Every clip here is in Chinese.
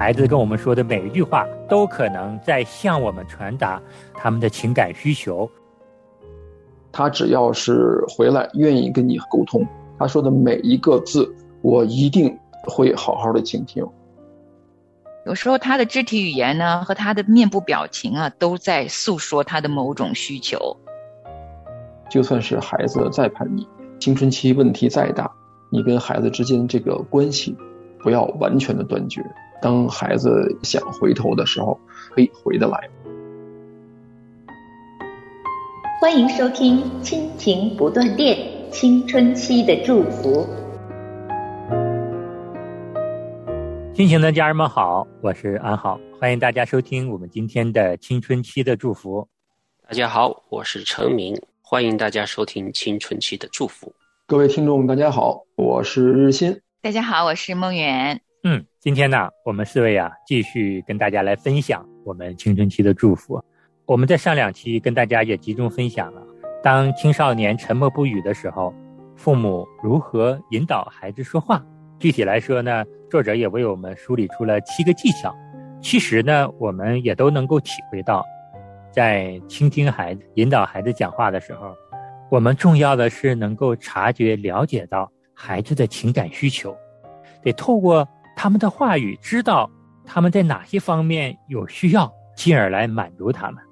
孩子跟我们说的每一句话，都可能在向我们传达他们的情感需求。他只要是回来愿意跟你沟通，他说的每一个字，我一定会好好的倾听。有时候他的肢体语言呢，和他的面部表情啊，都在诉说他的某种需求。就算是孩子再叛逆，青春期问题再大，你跟孩子之间这个关系，不要完全的断绝。当孩子想回头的时候，可以回得来。欢迎收听《亲情不断电》，青春期的祝福。亲情的家人们好，我是安好，欢迎大家收听我们今天的青春期的祝福。大家好，我是陈明，欢迎大家收听青春期的祝福。各位听众，大家好，我是日新。大家好，我是梦圆。嗯，今天呢，我们四位啊，继续跟大家来分享我们青春期的祝福。我们在上两期跟大家也集中分享了，当青少年沉默不语的时候，父母如何引导孩子说话。具体来说呢，作者也为我们梳理出了七个技巧。其实呢，我们也都能够体会到，在倾听孩子、引导孩子讲话的时候，我们重要的是能够察觉、了解到孩子的情感需求，得透过他们的话语，知道他们在哪些方面有需要，进而来满足他们。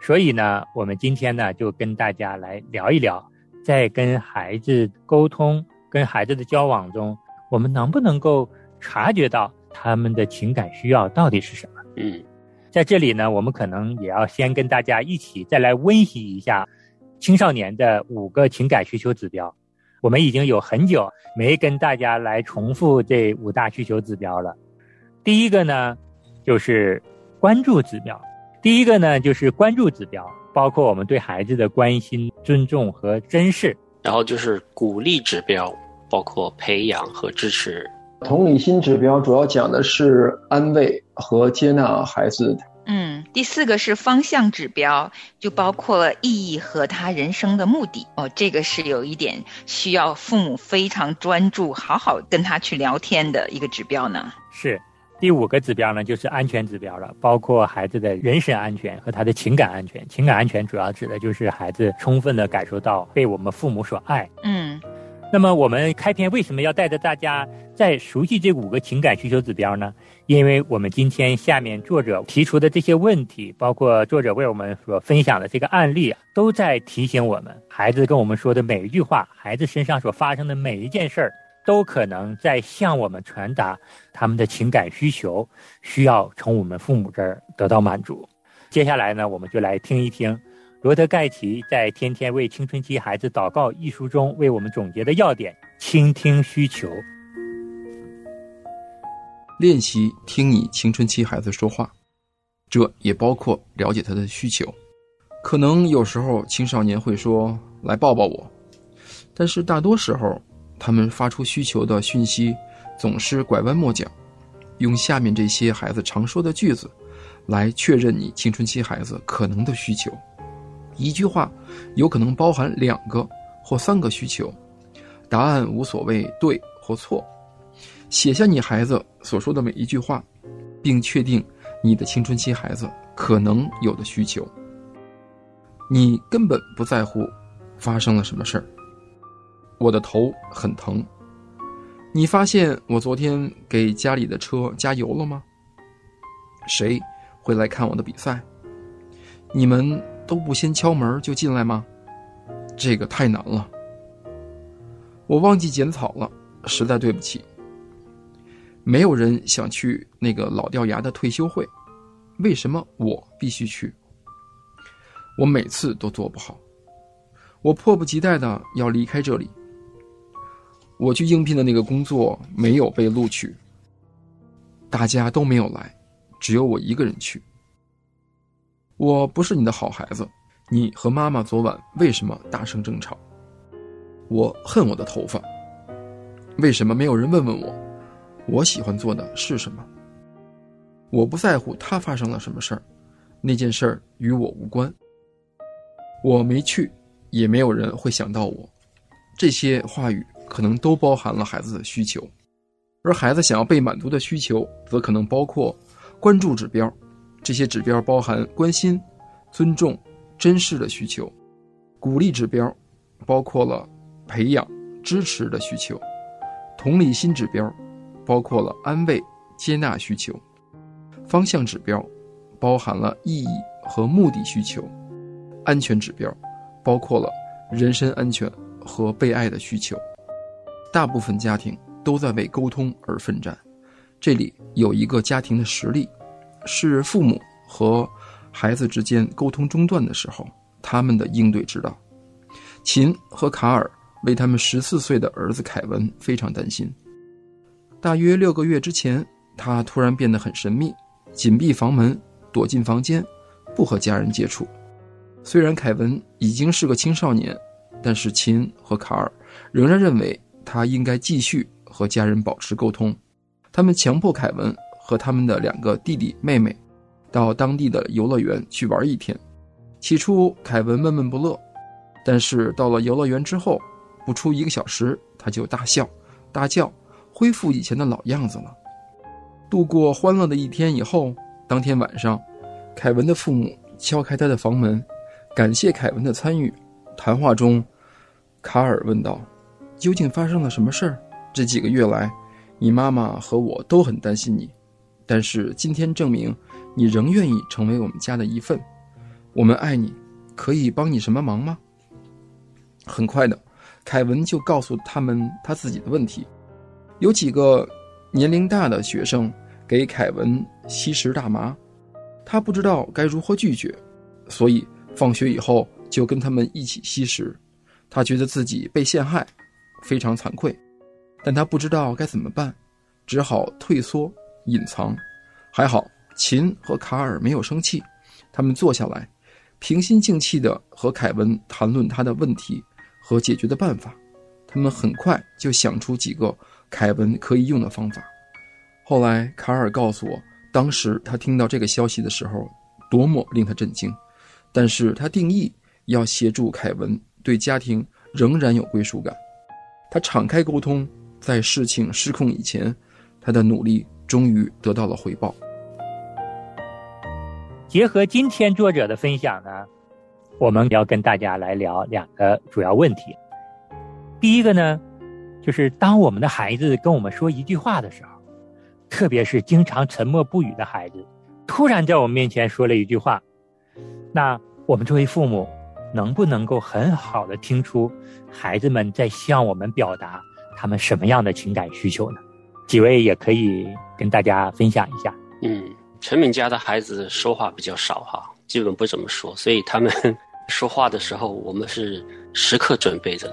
所以呢，我们今天呢就跟大家来聊一聊，在跟孩子沟通、跟孩子的交往中，我们能不能够察觉到他们的情感需要到底是什么？嗯，在这里呢，我们可能也要先跟大家一起再来温习一下青少年的五个情感需求指标。我们已经有很久没跟大家来重复这五大需求指标了。第一个呢，就是关注指标。第一个呢，就是关注指标，包括我们对孩子的关心、尊重和珍视。然后就是鼓励指标，包括培养和支持。同理心指标主要讲的是安慰和接纳孩子。嗯，第四个是方向指标，就包括了意义和他人生的目的。哦，这个是有一点需要父母非常专注，好好跟他去聊天的一个指标呢。是。第五个指标呢，就是安全指标了，包括孩子的人身安全和他的情感安全。情感安全主要指的就是孩子充分的感受到被我们父母所爱。嗯，那么我们开篇为什么要带着大家再熟悉这五个情感需求指标呢？因为我们今天下面作者提出的这些问题，包括作者为我们所分享的这个案例，都在提醒我们，孩子跟我们说的每一句话，孩子身上所发生的每一件事儿。都可能在向我们传达他们的情感需求，需要从我们父母这儿得到满足。接下来呢，我们就来听一听罗德盖奇在《天天为青春期孩子祷告》一书中为我们总结的要点：倾听需求，练习听你青春期孩子说话，这也包括了解他的需求。可能有时候青少年会说“来抱抱我”，但是大多时候。他们发出需求的讯息，总是拐弯抹角，用下面这些孩子常说的句子，来确认你青春期孩子可能的需求。一句话有可能包含两个或三个需求，答案无所谓对或错。写下你孩子所说的每一句话，并确定你的青春期孩子可能有的需求。你根本不在乎发生了什么事儿。我的头很疼。你发现我昨天给家里的车加油了吗？谁会来看我的比赛？你们都不先敲门就进来吗？这个太难了。我忘记剪草了，实在对不起。没有人想去那个老掉牙的退休会，为什么我必须去？我每次都做不好，我迫不及待的要离开这里。我去应聘的那个工作没有被录取，大家都没有来，只有我一个人去。我不是你的好孩子，你和妈妈昨晚为什么大声争吵？我恨我的头发，为什么没有人问问我，我喜欢做的是什么？我不在乎他发生了什么事儿，那件事儿与我无关。我没去，也没有人会想到我。这些话语。可能都包含了孩子的需求。而孩子想要被满足的需求，则可能包括关注指标，这些指标包含关心、尊重、珍视的需求；鼓励指标，包括了培养、支持的需求；同理心指标，包括了安慰、接纳需求；方向指标，包含了意义和目的需求；安全指标，包括了人身安全和被爱的需求。大部分家庭都在为沟通而奋战。这里有一个家庭的实例，是父母和孩子之间沟通中断的时候，他们的应对之道。秦和卡尔为他们十四岁的儿子凯文非常担心。大约六个月之前，他突然变得很神秘，紧闭房门，躲进房间，不和家人接触。虽然凯文已经是个青少年，但是秦和卡尔仍然认为。他应该继续和家人保持沟通。他们强迫凯文和他们的两个弟弟妹妹到当地的游乐园去玩一天。起初，凯文闷闷不乐，但是到了游乐园之后，不出一个小时，他就大笑、大叫，恢复以前的老样子了。度过欢乐的一天以后，当天晚上，凯文的父母敲开他的房门，感谢凯文的参与。谈话中，卡尔问道。究竟发生了什么事儿？这几个月来，你妈妈和我都很担心你，但是今天证明你仍愿意成为我们家的一份。我们爱你，可以帮你什么忙吗？很快的，凯文就告诉他们他自己的问题。有几个年龄大的学生给凯文吸食大麻，他不知道该如何拒绝，所以放学以后就跟他们一起吸食。他觉得自己被陷害。非常惭愧，但他不知道该怎么办，只好退缩隐藏。还好秦和卡尔没有生气，他们坐下来，平心静气地和凯文谈论他的问题和解决的办法。他们很快就想出几个凯文可以用的方法。后来卡尔告诉我，当时他听到这个消息的时候，多么令他震惊。但是他定义要协助凯文对家庭仍然有归属感。他敞开沟通，在事情失控以前，他的努力终于得到了回报。结合今天作者的分享呢，我们要跟大家来聊两个主要问题。第一个呢，就是当我们的孩子跟我们说一句话的时候，特别是经常沉默不语的孩子，突然在我们面前说了一句话，那我们作为父母。能不能够很好的听出孩子们在向我们表达他们什么样的情感需求呢？几位也可以跟大家分享一下。嗯，陈敏家的孩子说话比较少哈，基本不怎么说，所以他们 说话的时候，我们是时刻准备着，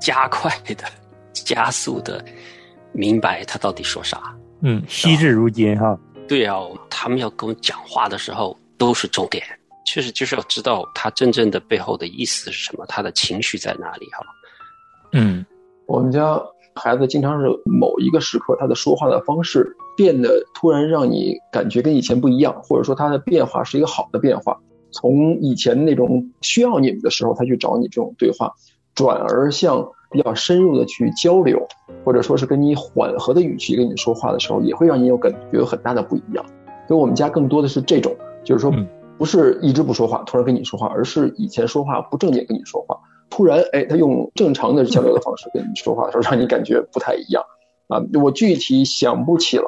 加快的、加速的，明白他到底说啥。嗯，惜字如金哈。对啊，他们要跟我讲话的时候都是重点。确实就是要知道他真正的背后的意思是什么，他的情绪在哪里哈。嗯，我们家孩子经常是某一个时刻，他的说话的方式变得突然让你感觉跟以前不一样，或者说他的变化是一个好的变化。从以前那种需要你们的时候，他去找你这种对话，转而向比较深入的去交流，或者说是跟你缓和的语气跟你说话的时候，也会让你有感觉有很大的不一样。所以我们家更多的是这种，就是说。不是一直不说话，突然跟你说话，而是以前说话不正经跟你说话，突然哎，他用正常的交流的方式跟你说话的时候，让你感觉不太一样啊。我具体想不起来，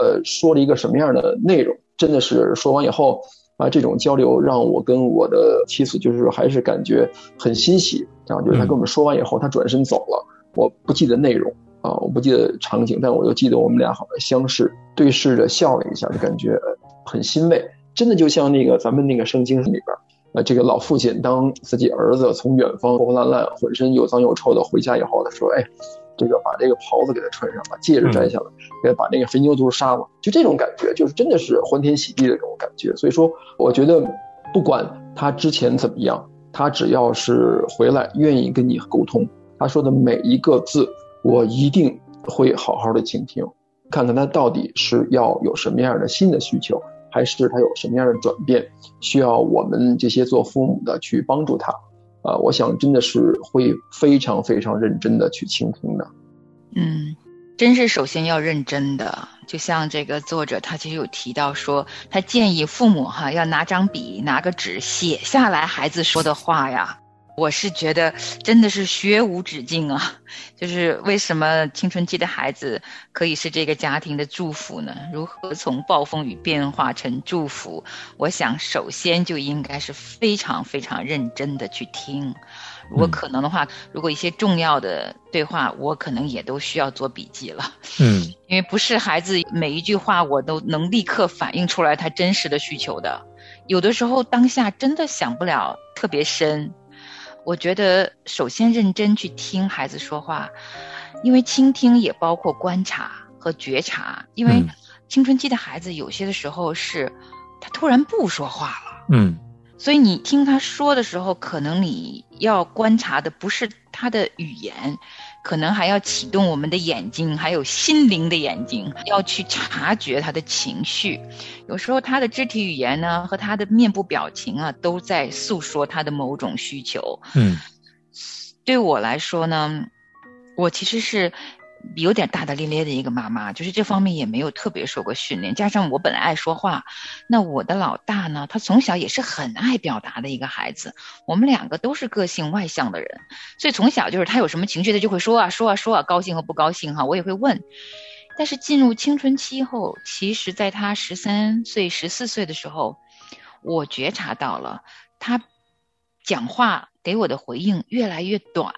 呃，说了一个什么样的内容，真的是说完以后啊，这种交流让我跟我的妻子就是还是感觉很欣喜啊。就是他跟我们说完以后，他转身走了，我不记得内容啊，我不记得场景，但我又记得我们俩好像相视对视着笑了一下，就感觉很欣慰。真的就像那个咱们那个圣经里边，呃，这个老父亲当自己儿子从远方破破烂烂、浑身又脏又臭的回家以后，他说：“哎，这个把这个袍子给他穿上，把戒指摘下来，给他把那个肥牛犊杀了。”就这种感觉，就是真的是欢天喜地的这种感觉。所以说，我觉得不管他之前怎么样，他只要是回来愿意跟你沟通，他说的每一个字，我一定会好好的倾听，看看他到底是要有什么样的新的需求。还是他有什么样的转变，需要我们这些做父母的去帮助他，啊，我想真的是会非常非常认真的去倾听的。嗯，真是首先要认真的，就像这个作者他其实有提到说，他建议父母哈要拿张笔拿个纸写下来孩子说的话呀。我是觉得真的是学无止境啊！就是为什么青春期的孩子可以是这个家庭的祝福呢？如何从暴风雨变化成祝福？我想首先就应该是非常非常认真的去听。如果可能的话，如果一些重要的对话，我可能也都需要做笔记了。嗯，因为不是孩子每一句话我都能立刻反映出来他真实的需求的，有的时候当下真的想不了特别深。我觉得首先认真去听孩子说话，因为倾听也包括观察和觉察。因为青春期的孩子有些的时候是，他突然不说话了。嗯，所以你听他说的时候，可能你要观察的不是他的语言。可能还要启动我们的眼睛，还有心灵的眼睛，要去察觉他的情绪。有时候他的肢体语言呢，和他的面部表情啊，都在诉说他的某种需求。嗯，对我来说呢，我其实是。有点大大咧咧的一个妈妈，就是这方面也没有特别受过训练，加上我本来爱说话，那我的老大呢，他从小也是很爱表达的一个孩子，我们两个都是个性外向的人，所以从小就是他有什么情绪，他就会说啊说啊说啊，高兴和不高兴哈，我也会问。但是进入青春期后，其实在他十三岁、十四岁的时候，我觉察到了他讲话。给我的回应越来越短，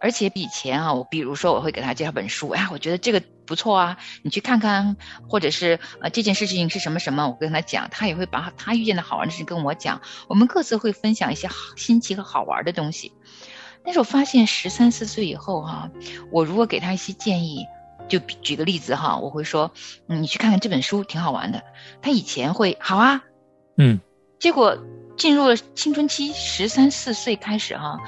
而且比以前啊，我比如说我会给他介绍本书，哎，我觉得这个不错啊，你去看看，或者是呃这件事情是什么什么，我跟他讲，他也会把他遇见的好玩的事情跟我讲，我们各自会分享一些新奇和好玩的东西。但是我发现十三四岁以后哈，我如果给他一些建议，就举个例子哈，我会说，嗯，你去看看这本书挺好玩的。他以前会好啊，嗯，结果。进入了青春期，十三四岁开始哈，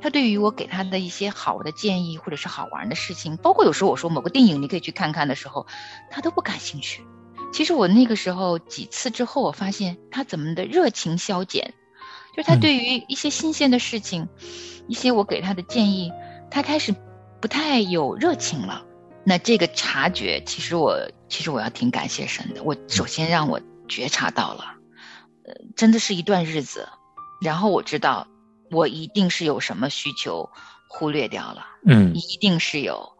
他对于我给他的一些好的建议或者是好玩的事情，包括有时候我说某个电影你可以去看看的时候，他都不感兴趣。其实我那个时候几次之后，我发现他怎么的热情消减，就是他对于一些新鲜的事情，一些我给他的建议，他开始不太有热情了。那这个察觉，其实我其实我要挺感谢神的，我首先让我觉察到了。呃真的是一段日子，然后我知道，我一定是有什么需求忽略掉了，嗯，一定是有。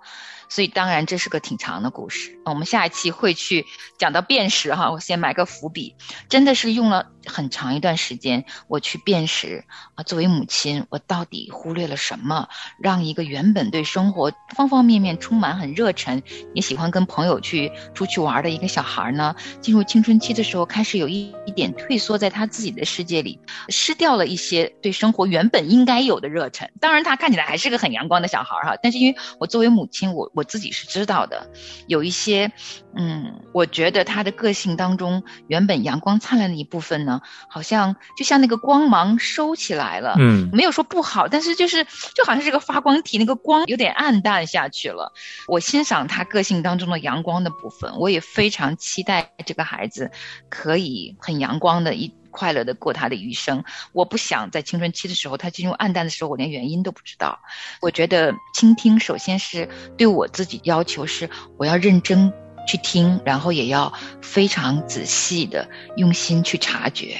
所以当然这是个挺长的故事，我们下一期会去讲到辨识哈。我先埋个伏笔，真的是用了很长一段时间，我去辨识啊。作为母亲，我到底忽略了什么，让一个原本对生活方方面面充满很热忱，也喜欢跟朋友去出去玩的一个小孩呢？进入青春期的时候，开始有一一点退缩在他自己的世界里，失掉了一些对生活原本应该有的热忱。当然，他看起来还是个很阳光的小孩哈，但是因为我作为母亲，我。我自己是知道的，有一些，嗯，我觉得他的个性当中原本阳光灿烂的一部分呢，好像就像那个光芒收起来了，嗯，没有说不好，但是就是就好像这个发光体，那个光有点暗淡下去了。我欣赏他个性当中的阳光的部分，我也非常期待这个孩子可以很阳光的一。快乐的过他的余生。我不想在青春期的时候，他进入暗淡的时候，我连原因都不知道。我觉得倾听，首先是对我自己要求是，我要认真去听，然后也要非常仔细的用心去察觉。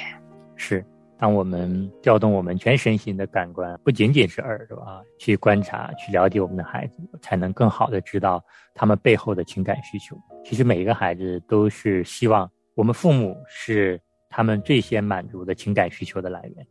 是，当我们调动我们全身心的感官，不仅仅是耳朵啊，去观察、去了解我们的孩子，才能更好的知道他们背后的情感需求。其实每一个孩子都是希望我们父母是。他们最先满足的情感需求的来源。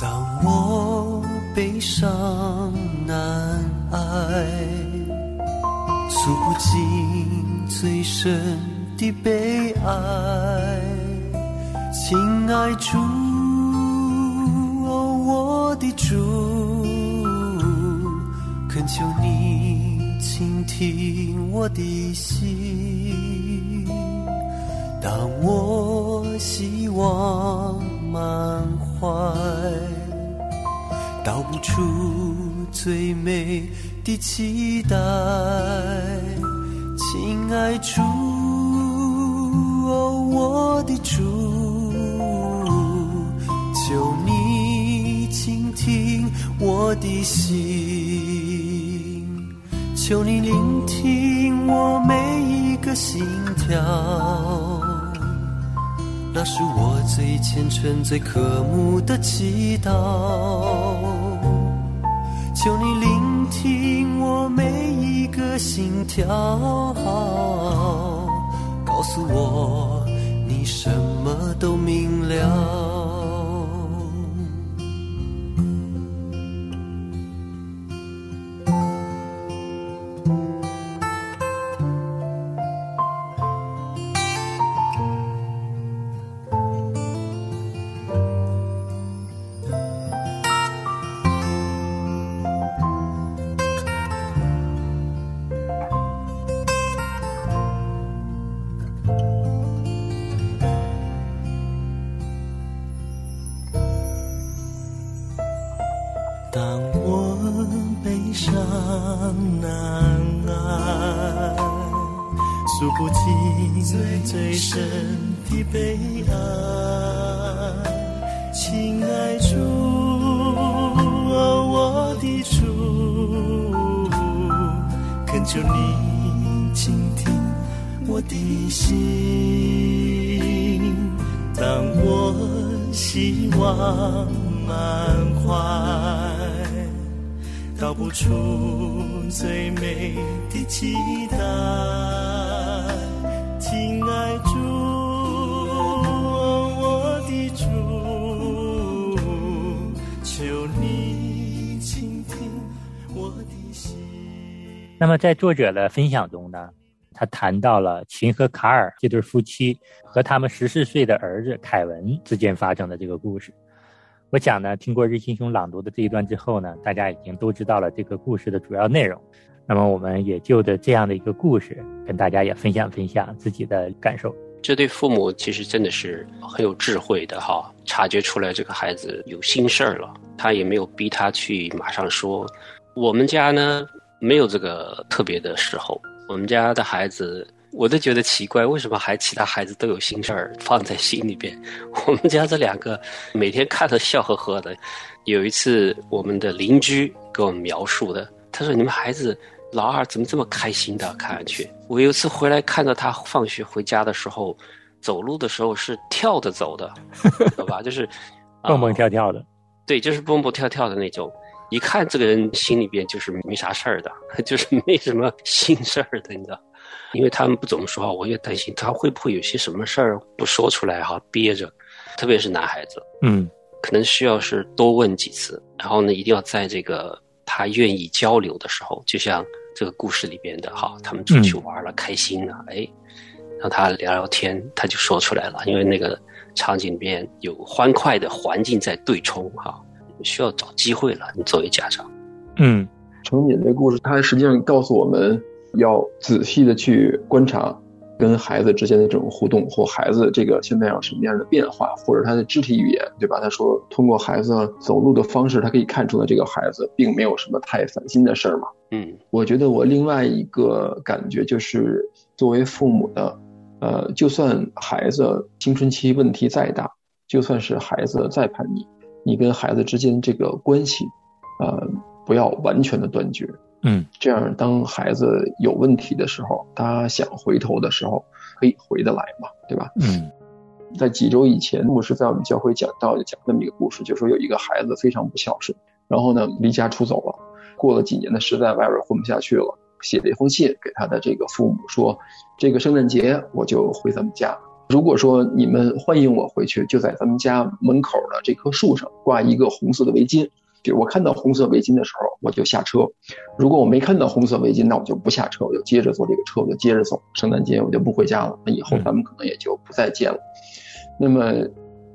当我悲伤难挨，诉不尽最深。的悲哀，亲爱主，哦我的主，恳求你倾听我的心。当我希望满怀，道不出最美的期待。亲爱主，哦，我的主，求你倾听我的心，求你聆听我每一个心跳。那是我最虔诚、最渴慕的祈祷。求你聆听我每一个心跳，恳求你倾听我的心，当我希望满怀。道不出最美的期待，亲爱主，我的主，那么在作者的分享中呢，他谈到了秦和卡尔这对夫妻和他们十四岁的儿子凯文之间发生的这个故事。我想呢，听过日新兄朗读的这一段之后呢，大家已经都知道了这个故事的主要内容。那么，我们也就着这样的一个故事，跟大家也分享分享自己的感受。这对父母其实真的是很有智慧的哈，察觉出来这个孩子有心事儿了，他也没有逼他去马上说。我们家呢，没有这个特别的时候，我们家的孩子。我都觉得奇怪，为什么还其他孩子都有心事儿放在心里边？我们家这两个每天看着笑呵呵的。有一次，我们的邻居给我们描述的，他说：“你们孩子老二怎么这么开心的？看上去，我有一次回来看到他放学回家的时候，走路的时候是跳着走的，知道吧？就是蹦蹦跳跳的，对，就是蹦蹦跳跳的那种。一看这个人心里边就是没啥事儿的，就是没什么心事儿的，你知道。”因为他们不怎么说话，我也担心他会不会有些什么事儿不说出来哈，憋着，特别是男孩子，嗯，可能需要是多问几次，然后呢，一定要在这个他愿意交流的时候，就像这个故事里边的哈，他们出去玩了，开心了，哎，让他聊聊天，他就说出来了，因为那个场景里边有欢快的环境在对冲哈，需要找机会了，你作为家长，嗯，程敏这故事，它实际上告诉我们。要仔细的去观察跟孩子之间的这种互动，或孩子这个现在有什么样的变化，或者他的肢体语言，对吧？他说通过孩子走路的方式，他可以看出来这个孩子并没有什么太烦心的事儿嘛。嗯，我觉得我另外一个感觉就是，作为父母的，呃，就算孩子青春期问题再大，就算是孩子再叛逆，你跟孩子之间这个关系，呃，不要完全的断绝。嗯，这样当孩子有问题的时候，他想回头的时候，可以回得来嘛，对吧？嗯，在几周以前，牧师在我们教会讲到，讲那么一个故事，就说有一个孩子非常不孝顺，然后呢离家出走了，过了几年呢，实在外边混不下去了，写了一封信给他的这个父母说，这个圣诞节我就回咱们家，如果说你们欢迎我回去，就在咱们家门口的这棵树上挂一个红色的围巾。就我看到红色围巾的时候，我就下车；如果我没看到红色围巾，那我就不下车，我就接着坐这个车，我就接着走。圣诞节我就不回家了，那以后咱们可能也就不再见了。那么，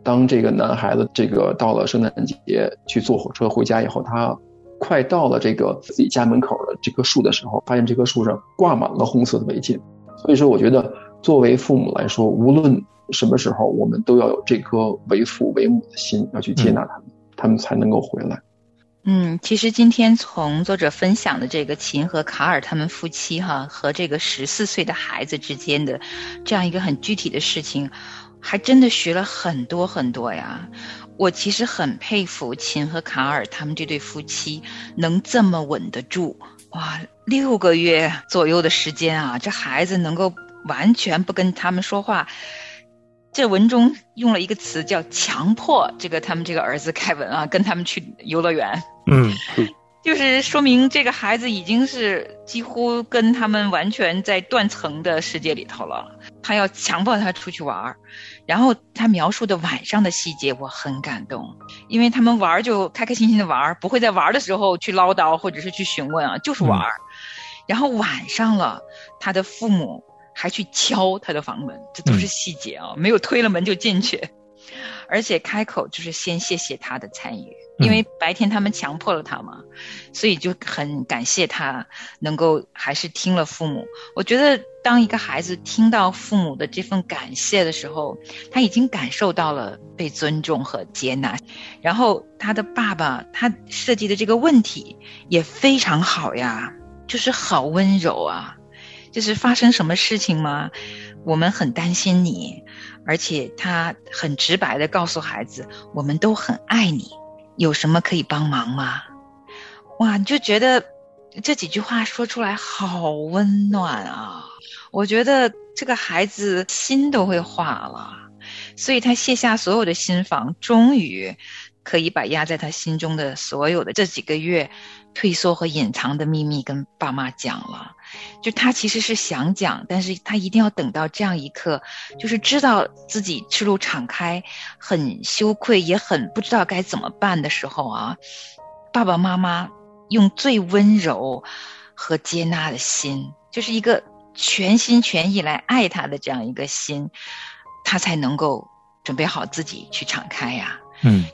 当这个男孩子这个到了圣诞节去坐火车回家以后，他快到了这个自己家门口的这棵树的时候，发现这棵树上挂满了红色的围巾。所以说，我觉得作为父母来说，无论什么时候，我们都要有这颗为父为母的心，要去接纳他们，他们才能够回来。嗯，其实今天从作者分享的这个秦和卡尔他们夫妻哈和这个十四岁的孩子之间的这样一个很具体的事情，还真的学了很多很多呀。我其实很佩服秦和卡尔他们这对夫妻能这么稳得住哇，六个月左右的时间啊，这孩子能够完全不跟他们说话。这文中用了一个词叫“强迫”，这个他们这个儿子凯文啊，跟他们去游乐园。嗯，就是说明这个孩子已经是几乎跟他们完全在断层的世界里头了。他要强迫他出去玩儿，然后他描述的晚上的细节我很感动，因为他们玩儿就开开心心的玩儿，不会在玩儿的时候去唠叨或者是去询问啊，就是玩儿。然后晚上了，他的父母。还去敲他的房门，这都是细节啊！没有推了门就进去，而且开口就是先谢谢他的参与，因为白天他们强迫了他嘛，所以就很感谢他能够还是听了父母。我觉得当一个孩子听到父母的这份感谢的时候，他已经感受到了被尊重和接纳。然后他的爸爸他设计的这个问题也非常好呀，就是好温柔啊。就是发生什么事情吗？我们很担心你，而且他很直白的告诉孩子，我们都很爱你，有什么可以帮忙吗？哇，你就觉得这几句话说出来好温暖啊！我觉得这个孩子心都会化了，所以他卸下所有的心防，终于可以把压在他心中的所有的这几个月退缩和隐藏的秘密跟爸妈讲了。就他其实是想讲，但是他一定要等到这样一刻，就是知道自己赤露敞开，很羞愧，也很不知道该怎么办的时候啊，爸爸妈妈用最温柔和接纳的心，就是一个全心全意来爱他的这样一个心，他才能够准备好自己去敞开呀。嗯，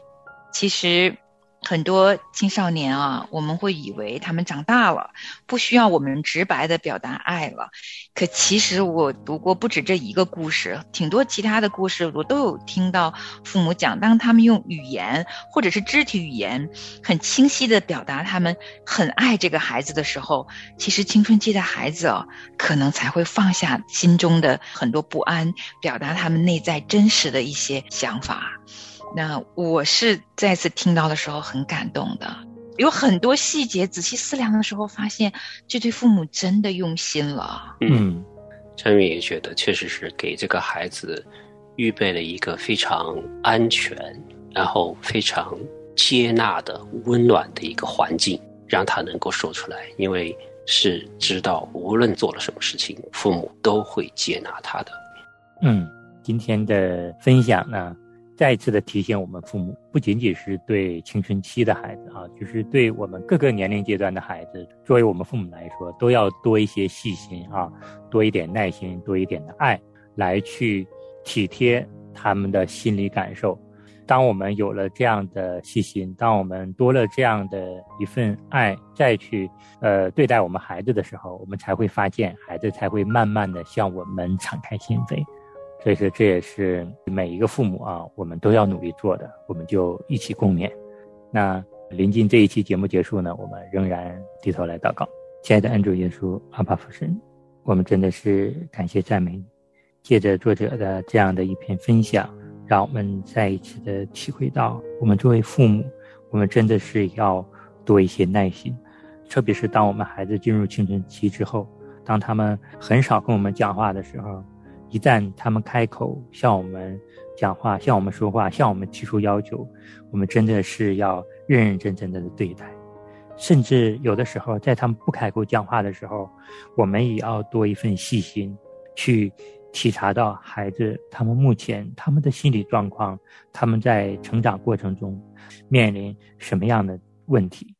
其实。很多青少年啊，我们会以为他们长大了，不需要我们直白的表达爱了。可其实我读过不止这一个故事，挺多其他的故事，我都有听到父母讲，当他们用语言或者是肢体语言很清晰的表达他们很爱这个孩子的时候，其实青春期的孩子哦，可能才会放下心中的很多不安，表达他们内在真实的一些想法。那我是再次听到的时候很感动的，有很多细节，仔细思量的时候发现，这对父母真的用心了。嗯，张云也觉得，确实是给这个孩子预备了一个非常安全，然后非常接纳的温暖的一个环境，让他能够说出来，因为是知道无论做了什么事情，父母都会接纳他的。嗯，今天的分享呢？再一次的提醒我们父母，不仅仅是对青春期的孩子啊，就是对我们各个年龄阶段的孩子，作为我们父母来说，都要多一些细心啊，多一点耐心，多一点的爱，来去体贴他们的心理感受。当我们有了这样的细心，当我们多了这样的一份爱，再去呃对待我们孩子的时候，我们才会发现，孩子才会慢慢的向我们敞开心扉。所以说，这也是每一个父母啊，我们都要努力做的。我们就一起共勉。那临近这一期节目结束呢，我们仍然低头来祷告。亲爱的恩主耶稣阿爸父神，我们真的是感谢赞美你。借着作者的这样的一篇分享，让我们再一次的体会到，我们作为父母，我们真的是要多一些耐心。特别是当我们孩子进入青春期之后，当他们很少跟我们讲话的时候。一旦他们开口向我们讲话、向我们说话、向我们提出要求，我们真的是要认认真真的对待。甚至有的时候，在他们不开口讲话的时候，我们也要多一份细心，去体察到孩子他们目前他们的心理状况，他们在成长过程中面临什么样的问题。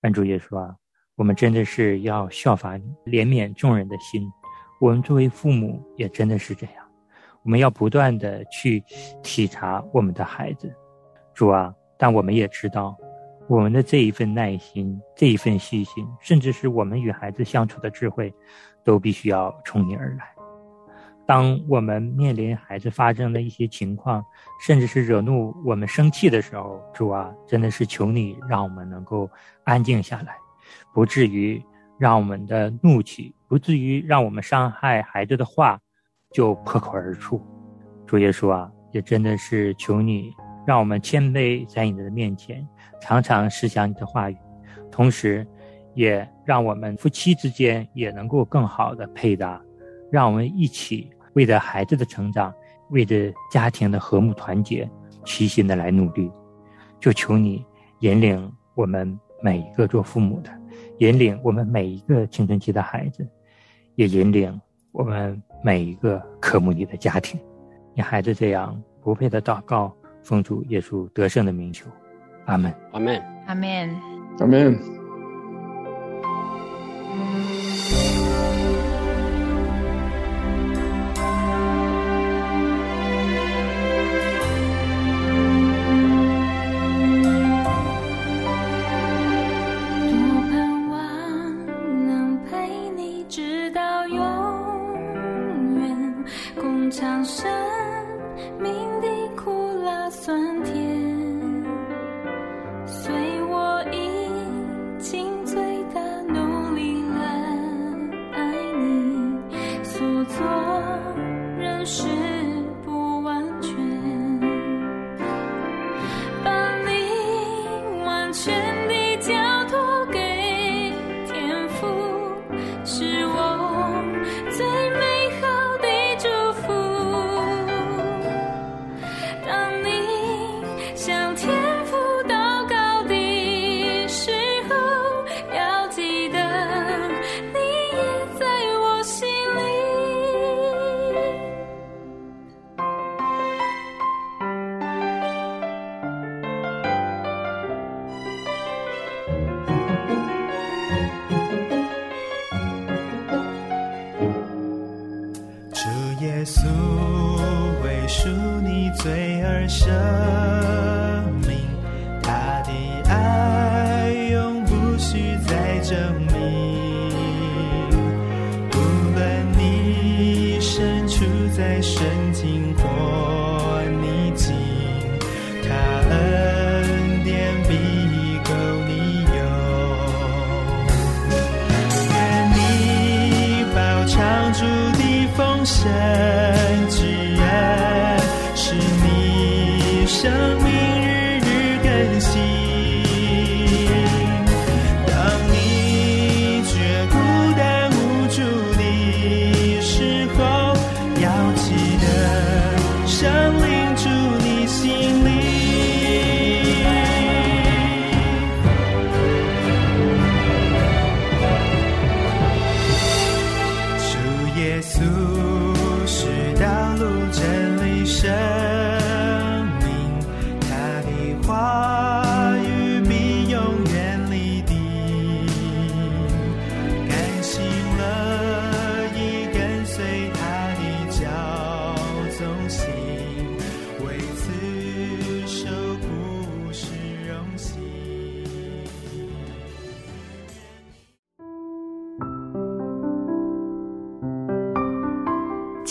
班主也说，我们真的是要效法怜悯众人的心。我们作为父母也真的是这样，我们要不断的去体察我们的孩子，主啊！但我们也知道，我们的这一份耐心、这一份细心，甚至是我们与孩子相处的智慧，都必须要从你而来。当我们面临孩子发生的一些情况，甚至是惹怒我们生气的时候，主啊，真的是求你让我们能够安静下来，不至于让我们的怒气，不至于让我们伤害孩子的话就破口而出。主耶稣啊，也真的是求你让我们谦卑在你的面前，常常思想你的话语，同时，也让我们夫妻之间也能够更好的配搭，让我们一起。为着孩子的成长，为着家庭的和睦团结，齐心的来努力，就求你引领我们每一个做父母的，引领我们每一个青春期的孩子，也引领我们每一个科目里的家庭。你孩子这样不配的祷告，奉主耶稣得胜的名求，阿门，阿门，阿门，阿门。